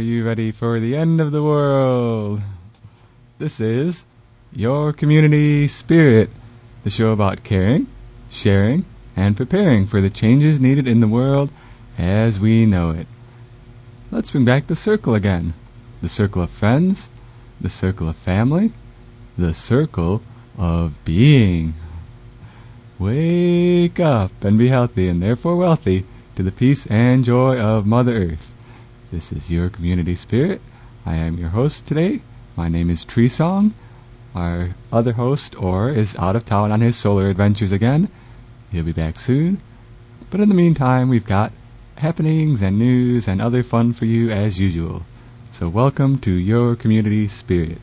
Are you ready for the end of the world? This is Your Community Spirit, the show about caring, sharing, and preparing for the changes needed in the world as we know it. Let's bring back the circle again. The circle of friends, the circle of family, the circle of being. Wake up and be healthy and therefore wealthy to the peace and joy of Mother Earth. This is your community spirit. I am your host today. My name is Tree Song. Our other host, Aur, is out of town on his solar adventures again. He'll be back soon. But in the meantime, we've got happenings and news and other fun for you as usual. So welcome to your community spirit.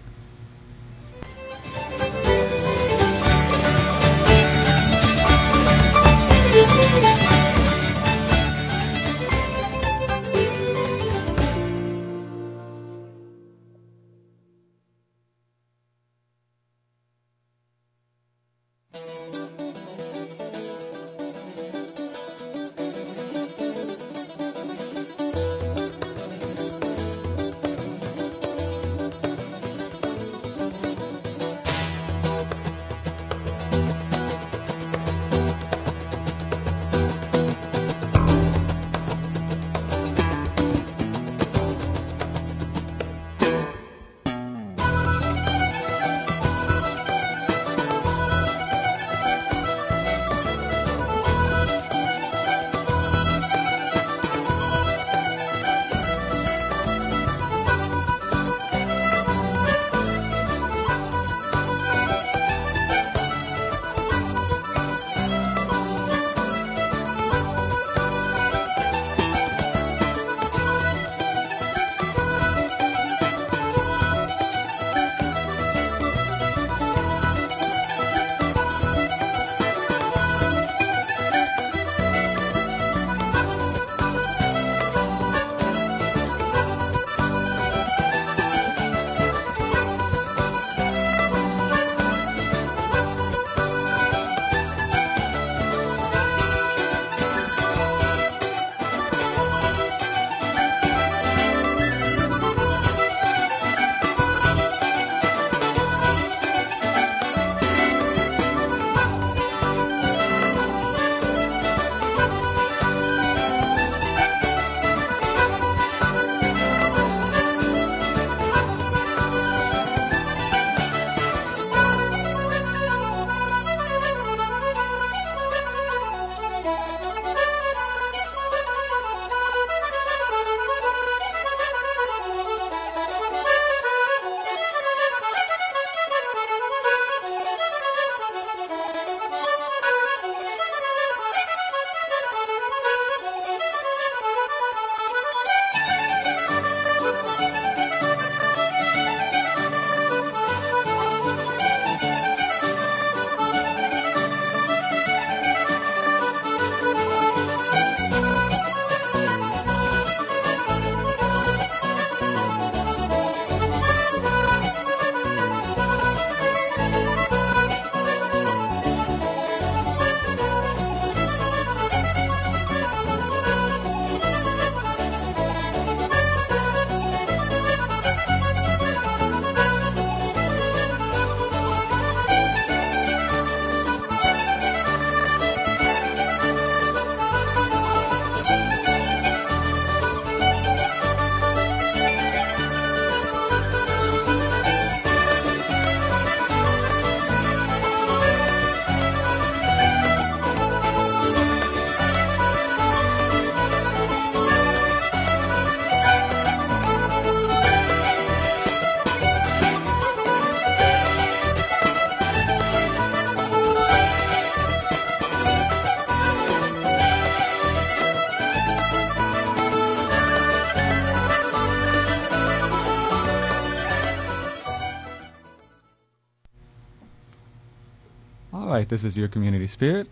Right, this is your community spirit,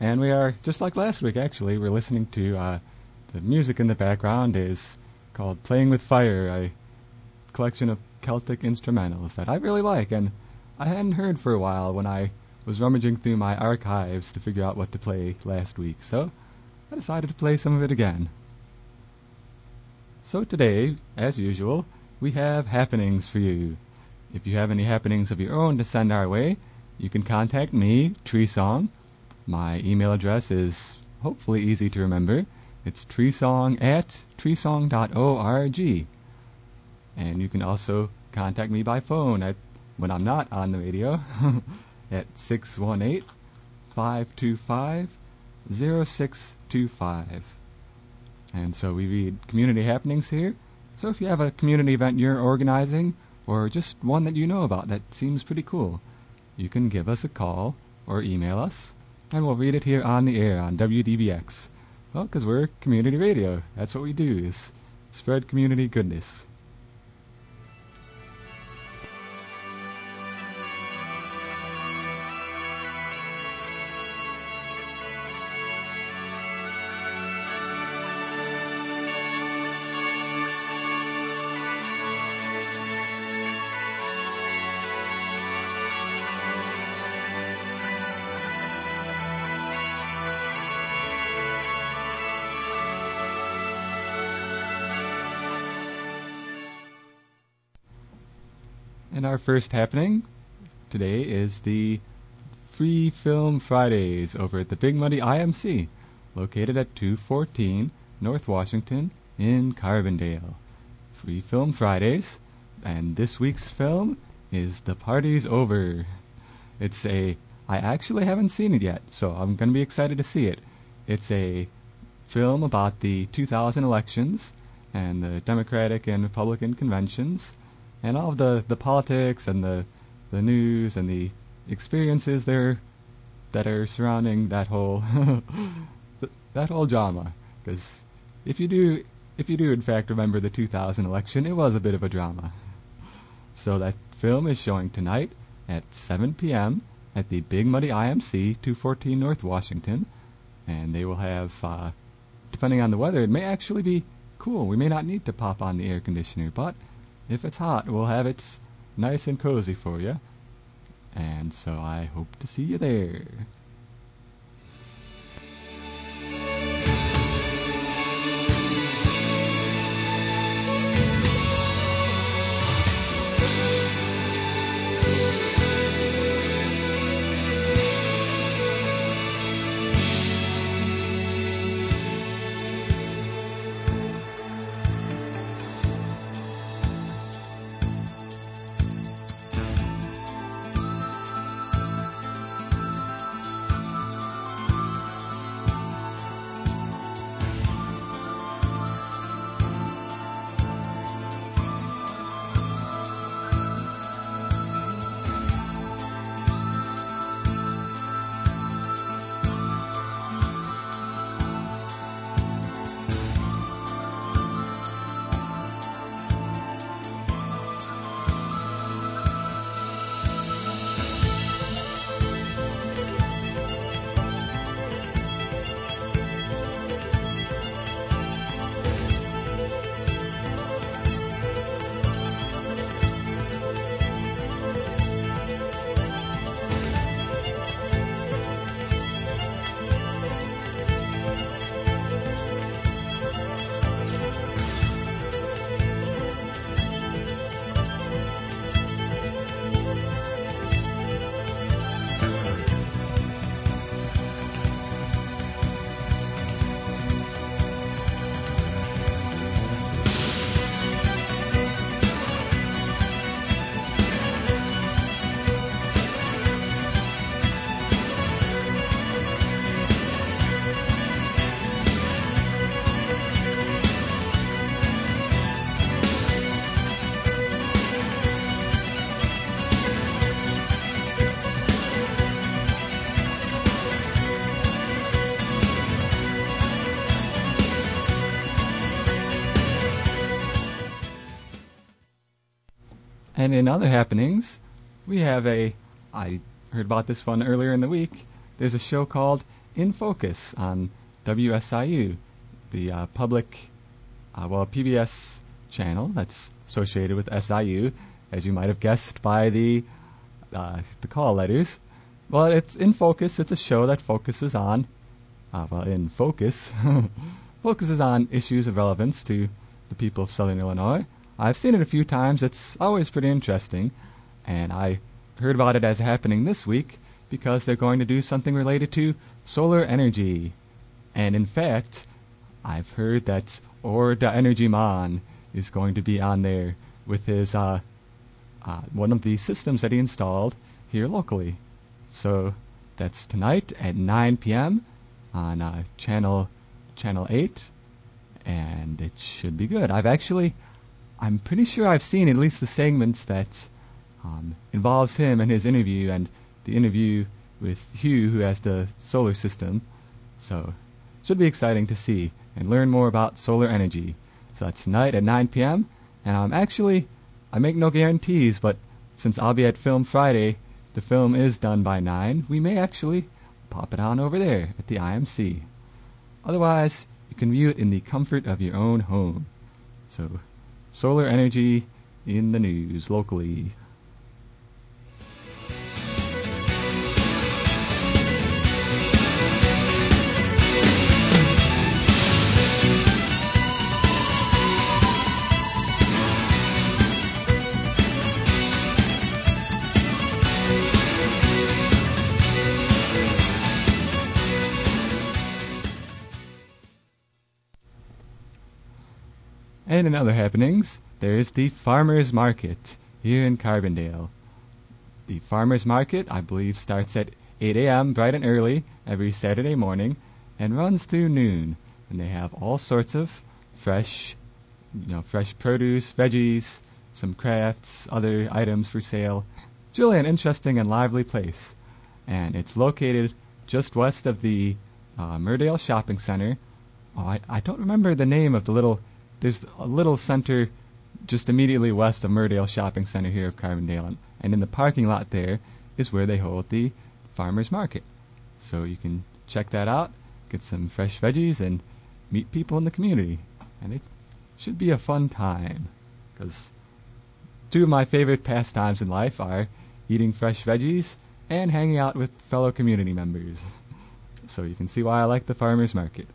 and we are just like last week. Actually, we're listening to uh, the music in the background is called "Playing with Fire," a collection of Celtic instrumentals that I really like, and I hadn't heard for a while when I was rummaging through my archives to figure out what to play last week. So I decided to play some of it again. So today, as usual, we have happenings for you. If you have any happenings of your own to send our way, you can contact me, Treesong. My email address is hopefully easy to remember. It's treesong at treesong.org. And you can also contact me by phone at when I'm not on the radio at 618 525 0625. And so we read community happenings here. So if you have a community event you're organizing, or just one that you know about that seems pretty cool, you can give us a call or email us, and we'll read it here on the air on WDBX. Well, because we're community radio. That's what we do, is spread community goodness. First happening today is the Free Film Fridays over at the Big Muddy IMC, located at 214 North Washington in Carbondale. Free Film Fridays, and this week's film is The Party's Over. It's a I actually haven't seen it yet, so I'm going to be excited to see it. It's a film about the 2000 elections and the Democratic and Republican conventions and all of the, the politics and the the news and the experiences there that are surrounding that whole that whole drama. Because if you do if you do in fact remember the 2000 election, it was a bit of a drama. So that film is showing tonight at 7 p.m. at the Big Muddy IMC, 214 North Washington, and they will have, uh, depending on the weather, it may actually be cool. We may not need to pop on the air conditioner, but if it's hot, we'll have it nice and cozy for you. And so I hope to see you there. And in other happenings, we have a. I heard about this one earlier in the week. There's a show called In Focus on WSIU, the uh, public, uh, well, PBS channel that's associated with SIU, as you might have guessed by the uh, the call letters. Well, it's In Focus. It's a show that focuses on, uh, well, in focus, focuses on issues of relevance to the people of Southern Illinois. I've seen it a few times. It's always pretty interesting, and I heard about it as happening this week because they're going to do something related to solar energy. And in fact, I've heard that Aur the Energy Man is going to be on there with his uh, uh, one of the systems that he installed here locally. So that's tonight at 9 p.m. on uh, channel channel 8, and it should be good. I've actually, I'm pretty sure I've seen at least the segments that um, involves him and his interview, and the interview with Hugh, who has the solar system. So should be exciting to see and learn more about solar energy. So that's tonight at 9 p.m. And I'm actually, I make no guarantees, but since I'll be at Film Friday, the film is done by 9, we may actually pop it on over there at the IMC. Otherwise, you can view it in the comfort of your own home. So, solar energy in the news locally. And in other happenings, there is the Farmers Market here in Carbondale. The Farmers Market, I believe, starts at 8 a.m. bright and early every Saturday morning and runs through noon. And they have all sorts of fresh, you know, fresh produce, veggies, some crafts, other items for sale. It's really an interesting and lively place. And it's located just west of the uh, Murdale Shopping Center. Oh, I, I don't remember the name of the little there's a little center just immediately west of Murdale Shopping Center here of Carbondale, and in the parking lot there is where they hold the farmers market. So you can check that out, get some fresh veggies, and meet people in the community. And it should be a fun time, because two of my favorite pastimes in life are eating fresh veggies and hanging out with fellow community members. So you can see why I like the farmers market.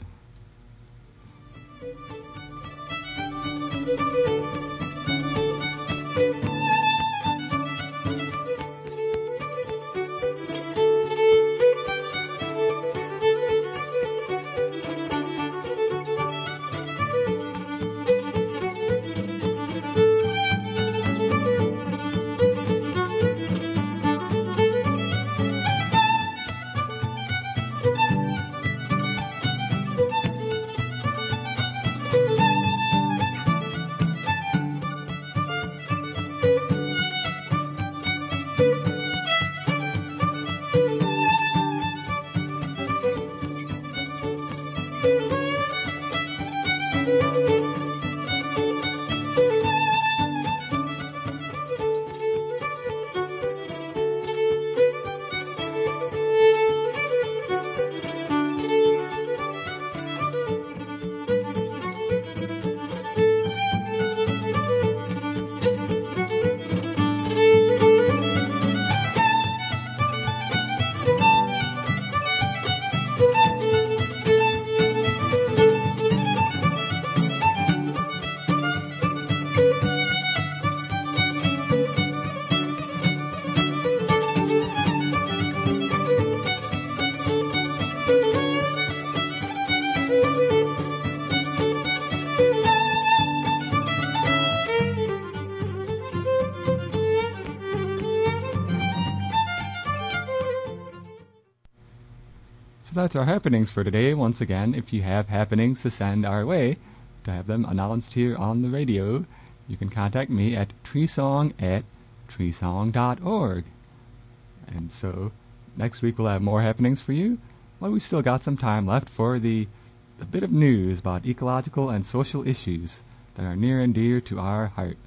That's our happenings for today. Once again, if you have happenings to send our way, to have them announced here on the radio, you can contact me at treesong at treesong.org. And so next week we'll have more happenings for you. Well, we've still got some time left for the a bit of news about ecological and social issues that are near and dear to our heart.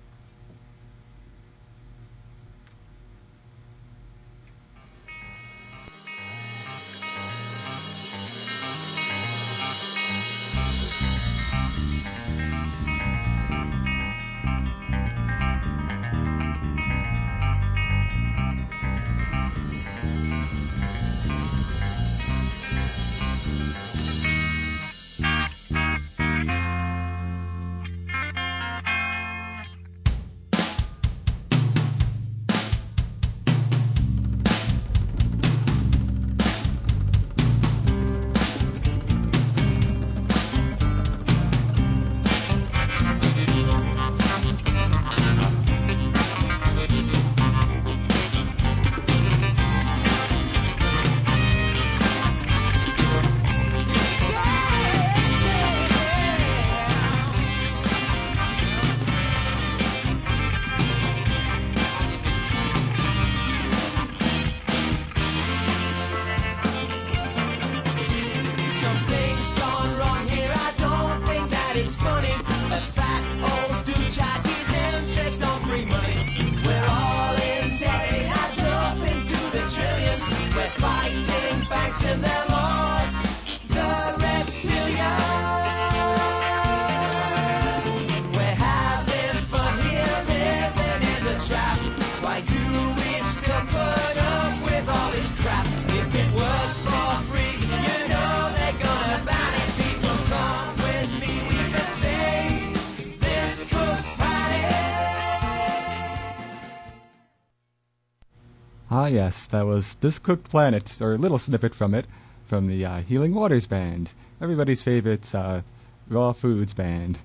Ah, yes, that was This Cooked Planet, or a little snippet from it, from the uh, Healing Waters Band, everybody's favorite uh, raw foods band.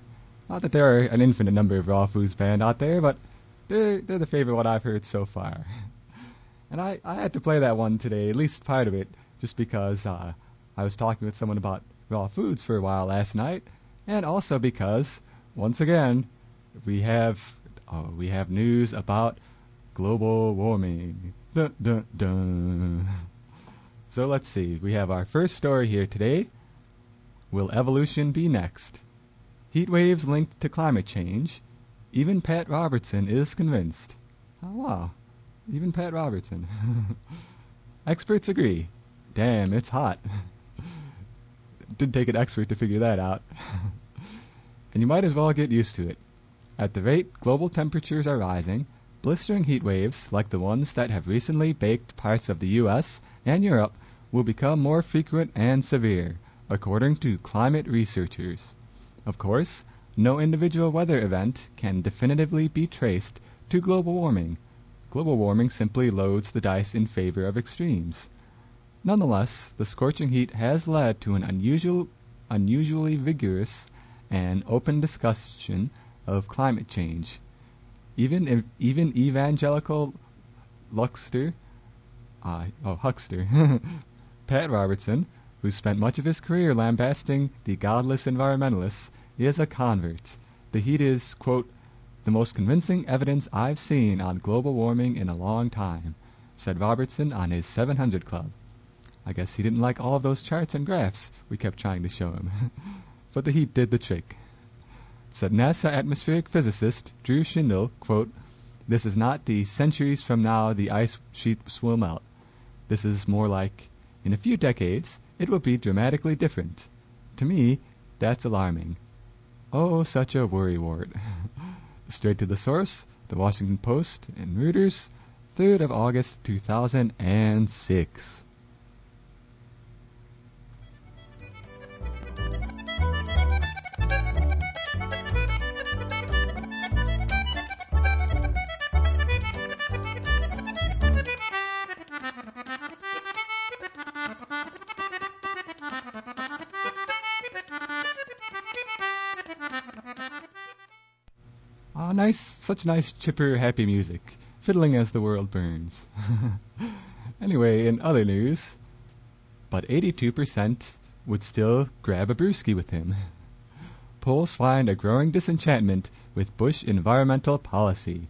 Not that there are an infinite number of raw foods band out there, but they're, they're the favorite one I've heard so far. And I, I had to play that one today, at least part of it, just because uh, I was talking with someone about raw foods for a while last night, and also because, once again, we have uh, we have news about global warming. Dun, dun, dun. So let's see. We have our first story here today. Will evolution be next? Heat waves linked to climate change. Even Pat Robertson is convinced. Oh, wow. Even Pat Robertson. Experts agree. Damn, it's hot. Didn't take an expert to figure that out. and you might as well get used to it. At the rate global temperatures are rising, blistering heat waves, like the ones that have recently baked parts of the US and Europe, will become more frequent and severe, according to climate researchers. Of course, no individual weather event can definitively be traced to global warming. Global warming simply loads the dice in favor of extremes. Nonetheless, the scorching heat has led to an unusual, unusually vigorous and open discussion of climate change. Even if, even evangelical Luxter, uh, oh Huckster, Pat Robertson, who spent much of his career lambasting the godless environmentalists, is a convert. The heat is, quote, the most convincing evidence I've seen on global warming in a long time, said Robertson on his 700 Club. I guess he didn't like all of those charts and graphs we kept trying to show him. but the heat did the trick. Said NASA atmospheric physicist Drew Shindell, quote, This is not the centuries from now the ice sheets will melt. This is more like, in a few decades, it will be dramatically different. To me, that's alarming. Oh, such a worrywart. Straight to the source, the Washington Post and Reuters, 3rd of August 2006. Nice, such nice, chipper, happy music, fiddling as the world burns. anyway, in other news, but 82% would still grab a brewski with him. Polls find a growing disenchantment with Bush environmental policy.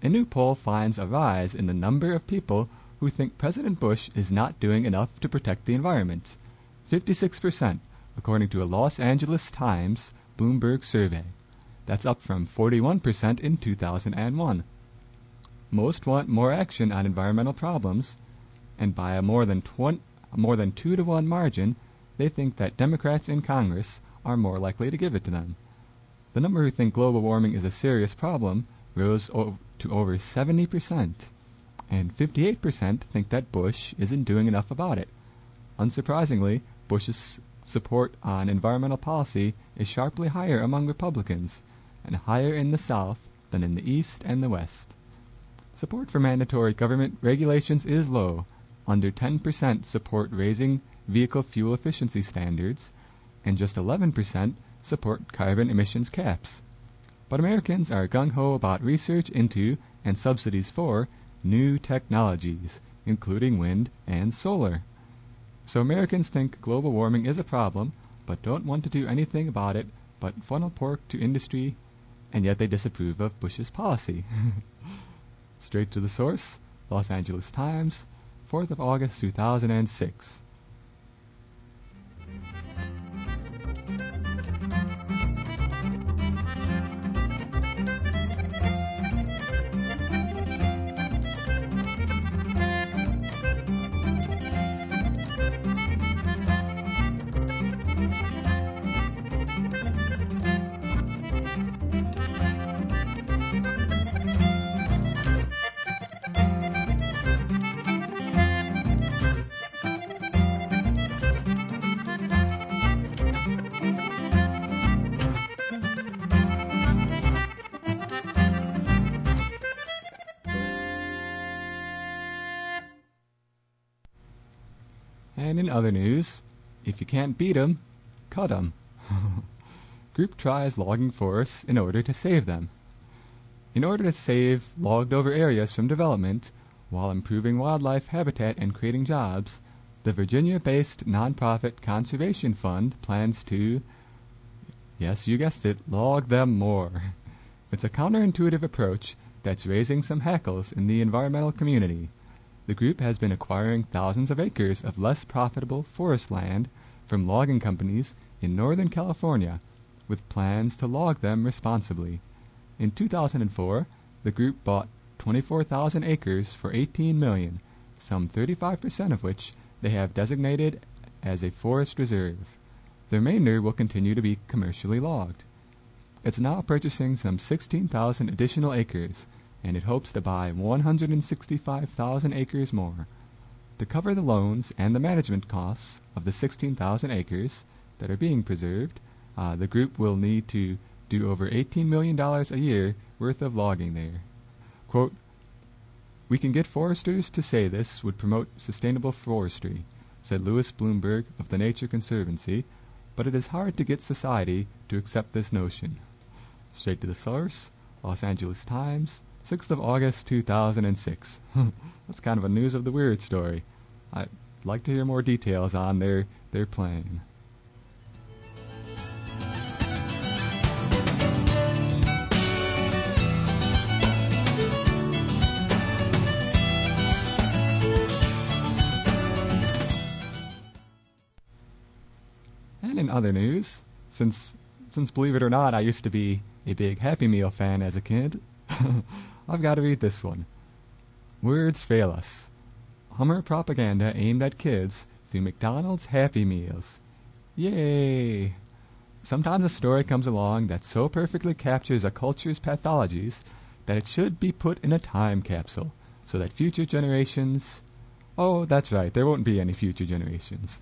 A new poll finds a rise in the number of people who think President Bush is not doing enough to protect the environment. 56%, according to a Los Angeles Times Bloomberg survey. That's up from 41% in 2001. Most want more action on environmental problems, and by a more than 20, more than 2 to 1 margin, they think that Democrats in Congress are more likely to give it to them. The number who think global warming is a serious problem rose o- to over 70%, and 58% think that Bush isn't doing enough about it. Unsurprisingly, Bush's support on environmental policy is sharply higher among Republicans and higher in the South than in the East and the West. Support for mandatory government regulations is low. Under 10% support raising vehicle fuel efficiency standards, and just 11% support carbon emissions caps. But Americans are gung ho about research into and subsidies for new technologies, including wind and solar. So Americans think global warming is a problem, but don't want to do anything about it but funnel pork to industry, and yet they disapprove of Bush's policy. Straight to the source, Los Angeles Times, 4th of August 2006. Other news, if you can't beat 'em, cut 'em. Group tries logging forests in order to save them. In order to save logged over areas from development while improving wildlife habitat and creating jobs, the Virginia-based nonprofit Conservation Fund plans to, yes, you guessed it, log them more. It's a counterintuitive approach that's raising some hackles in the environmental community. The group has been acquiring thousands of acres of less profitable forest land from logging companies in Northern California with plans to log them responsibly. In 2004, the group bought 24,000 acres for 18 million, some 35% of which they have designated as a forest reserve. The remainder will continue to be commercially logged. It's now purchasing some 16,000 additional acres, and it hopes to buy 165,000 acres more. To cover the loans and the management costs of the 16,000 acres that are being preserved, uh, the group will need to do over $18 million a year worth of logging there. Quote, we can get foresters to say this would promote sustainable forestry, said Louis Blumberg of the Nature Conservancy, but it is hard to get society to accept this notion. Straight to the source, Los Angeles Times, 6th of August 2006. That's kind of a news of the weird story. I'd like to hear more details on their, their plan. And in other news, since since believe it or not, I used to be a big Happy Meal fan as a kid, I've got to read this one. Words fail us. Hummer propaganda aimed at kids through McDonald's Happy Meals. Yay! Sometimes a story comes along that so perfectly captures a culture's pathologies that it should be put in a time capsule so that future generations. Oh, that's right, there won't be any future generations.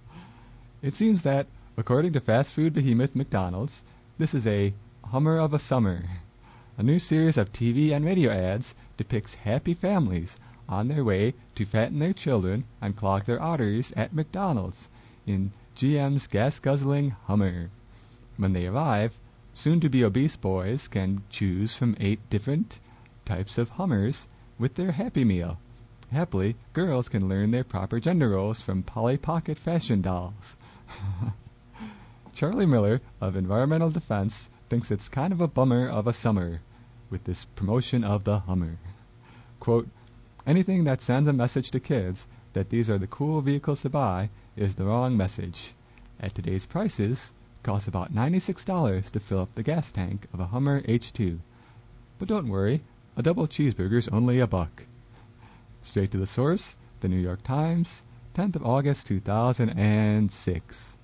it seems that, according to fast food behemoth McDonald's, this is a Hummer of a Summer. A new series of TV and radio ads depicts happy families on their way to fatten their children and clog their arteries at McDonald's in GM's gas guzzling Hummer. When they arrive, soon to be obese boys can choose from eight different types of Hummers with their Happy Meal. Happily, girls can learn their proper gender roles from Polly Pocket fashion dolls. Charlie Miller of Environmental Defense thinks it's kind of a bummer of a summer with this promotion of the Hummer. Quote, anything that sends a message to kids that these are the cool vehicles to buy is the wrong message. At today's prices, it costs about $96 to fill up the gas tank of a Hummer H2. But don't worry, a double cheeseburger's only a buck. Straight to the source, the New York Times, 10th of August 2006.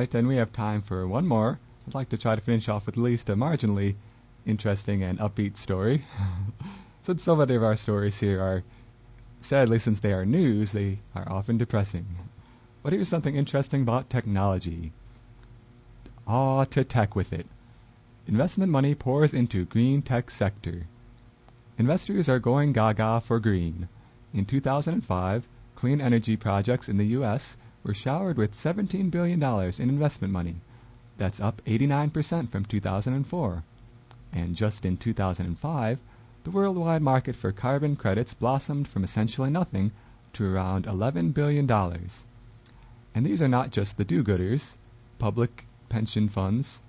Right, then we have time for one more. I'd like to try to finish off with at least a marginally interesting and upbeat story. since so many of our stories here are, sadly, since they are news, they are often depressing. But here's something interesting about technology. Ah, to tech with it. Investment money pours into green tech sector. Investors are going gaga for green. In 2005, clean energy projects in the U.S. were showered with $17 billion in investment money. That's up 89% from 2004. And just in 2005, the worldwide market for carbon credits blossomed from essentially nothing to around $11 billion. And these are not just the do-gooders, public pension funds,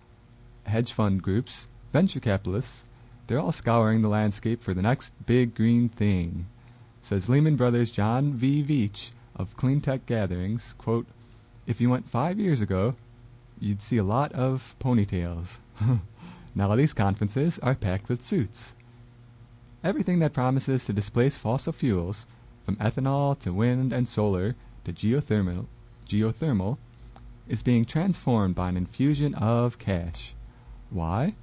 hedge fund groups, venture capitalists, they're all scouring the landscape for the next big green thing. Says Lehman Brothers' John V. Veach of Cleantech Gatherings, quote, If you went five years ago, you'd see a lot of ponytails. now these conferences are packed with suits. Everything that promises to displace fossil fuels, from ethanol to wind and solar to geothermal, geothermal is being transformed by an infusion of cash. Why?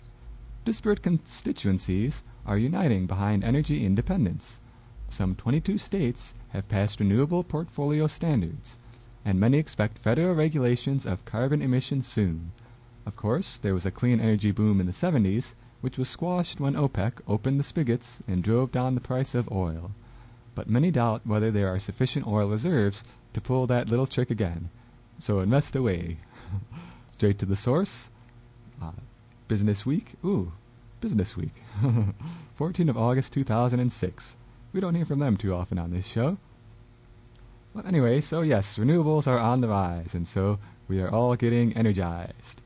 Disparate constituencies are uniting behind energy independence. Some 22 states have passed renewable portfolio standards, and many expect federal regulations of carbon emissions soon. Of course, there was a clean energy boom in the 70s, which was squashed when OPEC opened the spigots and drove down the price of oil. But many doubt whether there are sufficient oil reserves to pull that little trick again. So invest away. Straight to the source. Uh, Business Week. Ooh, Business Week. 14th of August 2006. We don't hear from them too often on this show. Well, anyway, so yes, renewables are on the rise, and so we are all getting energized.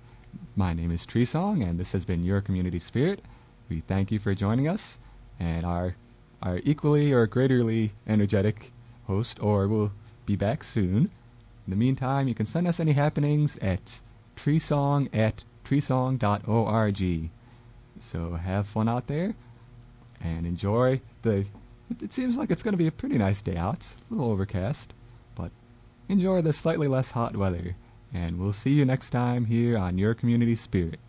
My name is Tree Song, and this has been your community spirit. We thank you for joining us, and our our equally or greaterly energetic host, Aur will be back soon. In the meantime, you can send us any happenings at treesong at treesong.org. So have fun out there and enjoy the. It, it seems like it's going to be a pretty nice day out. A little overcast, but enjoy the slightly less hot weather. And we'll see you next time here on Your Community Spirit.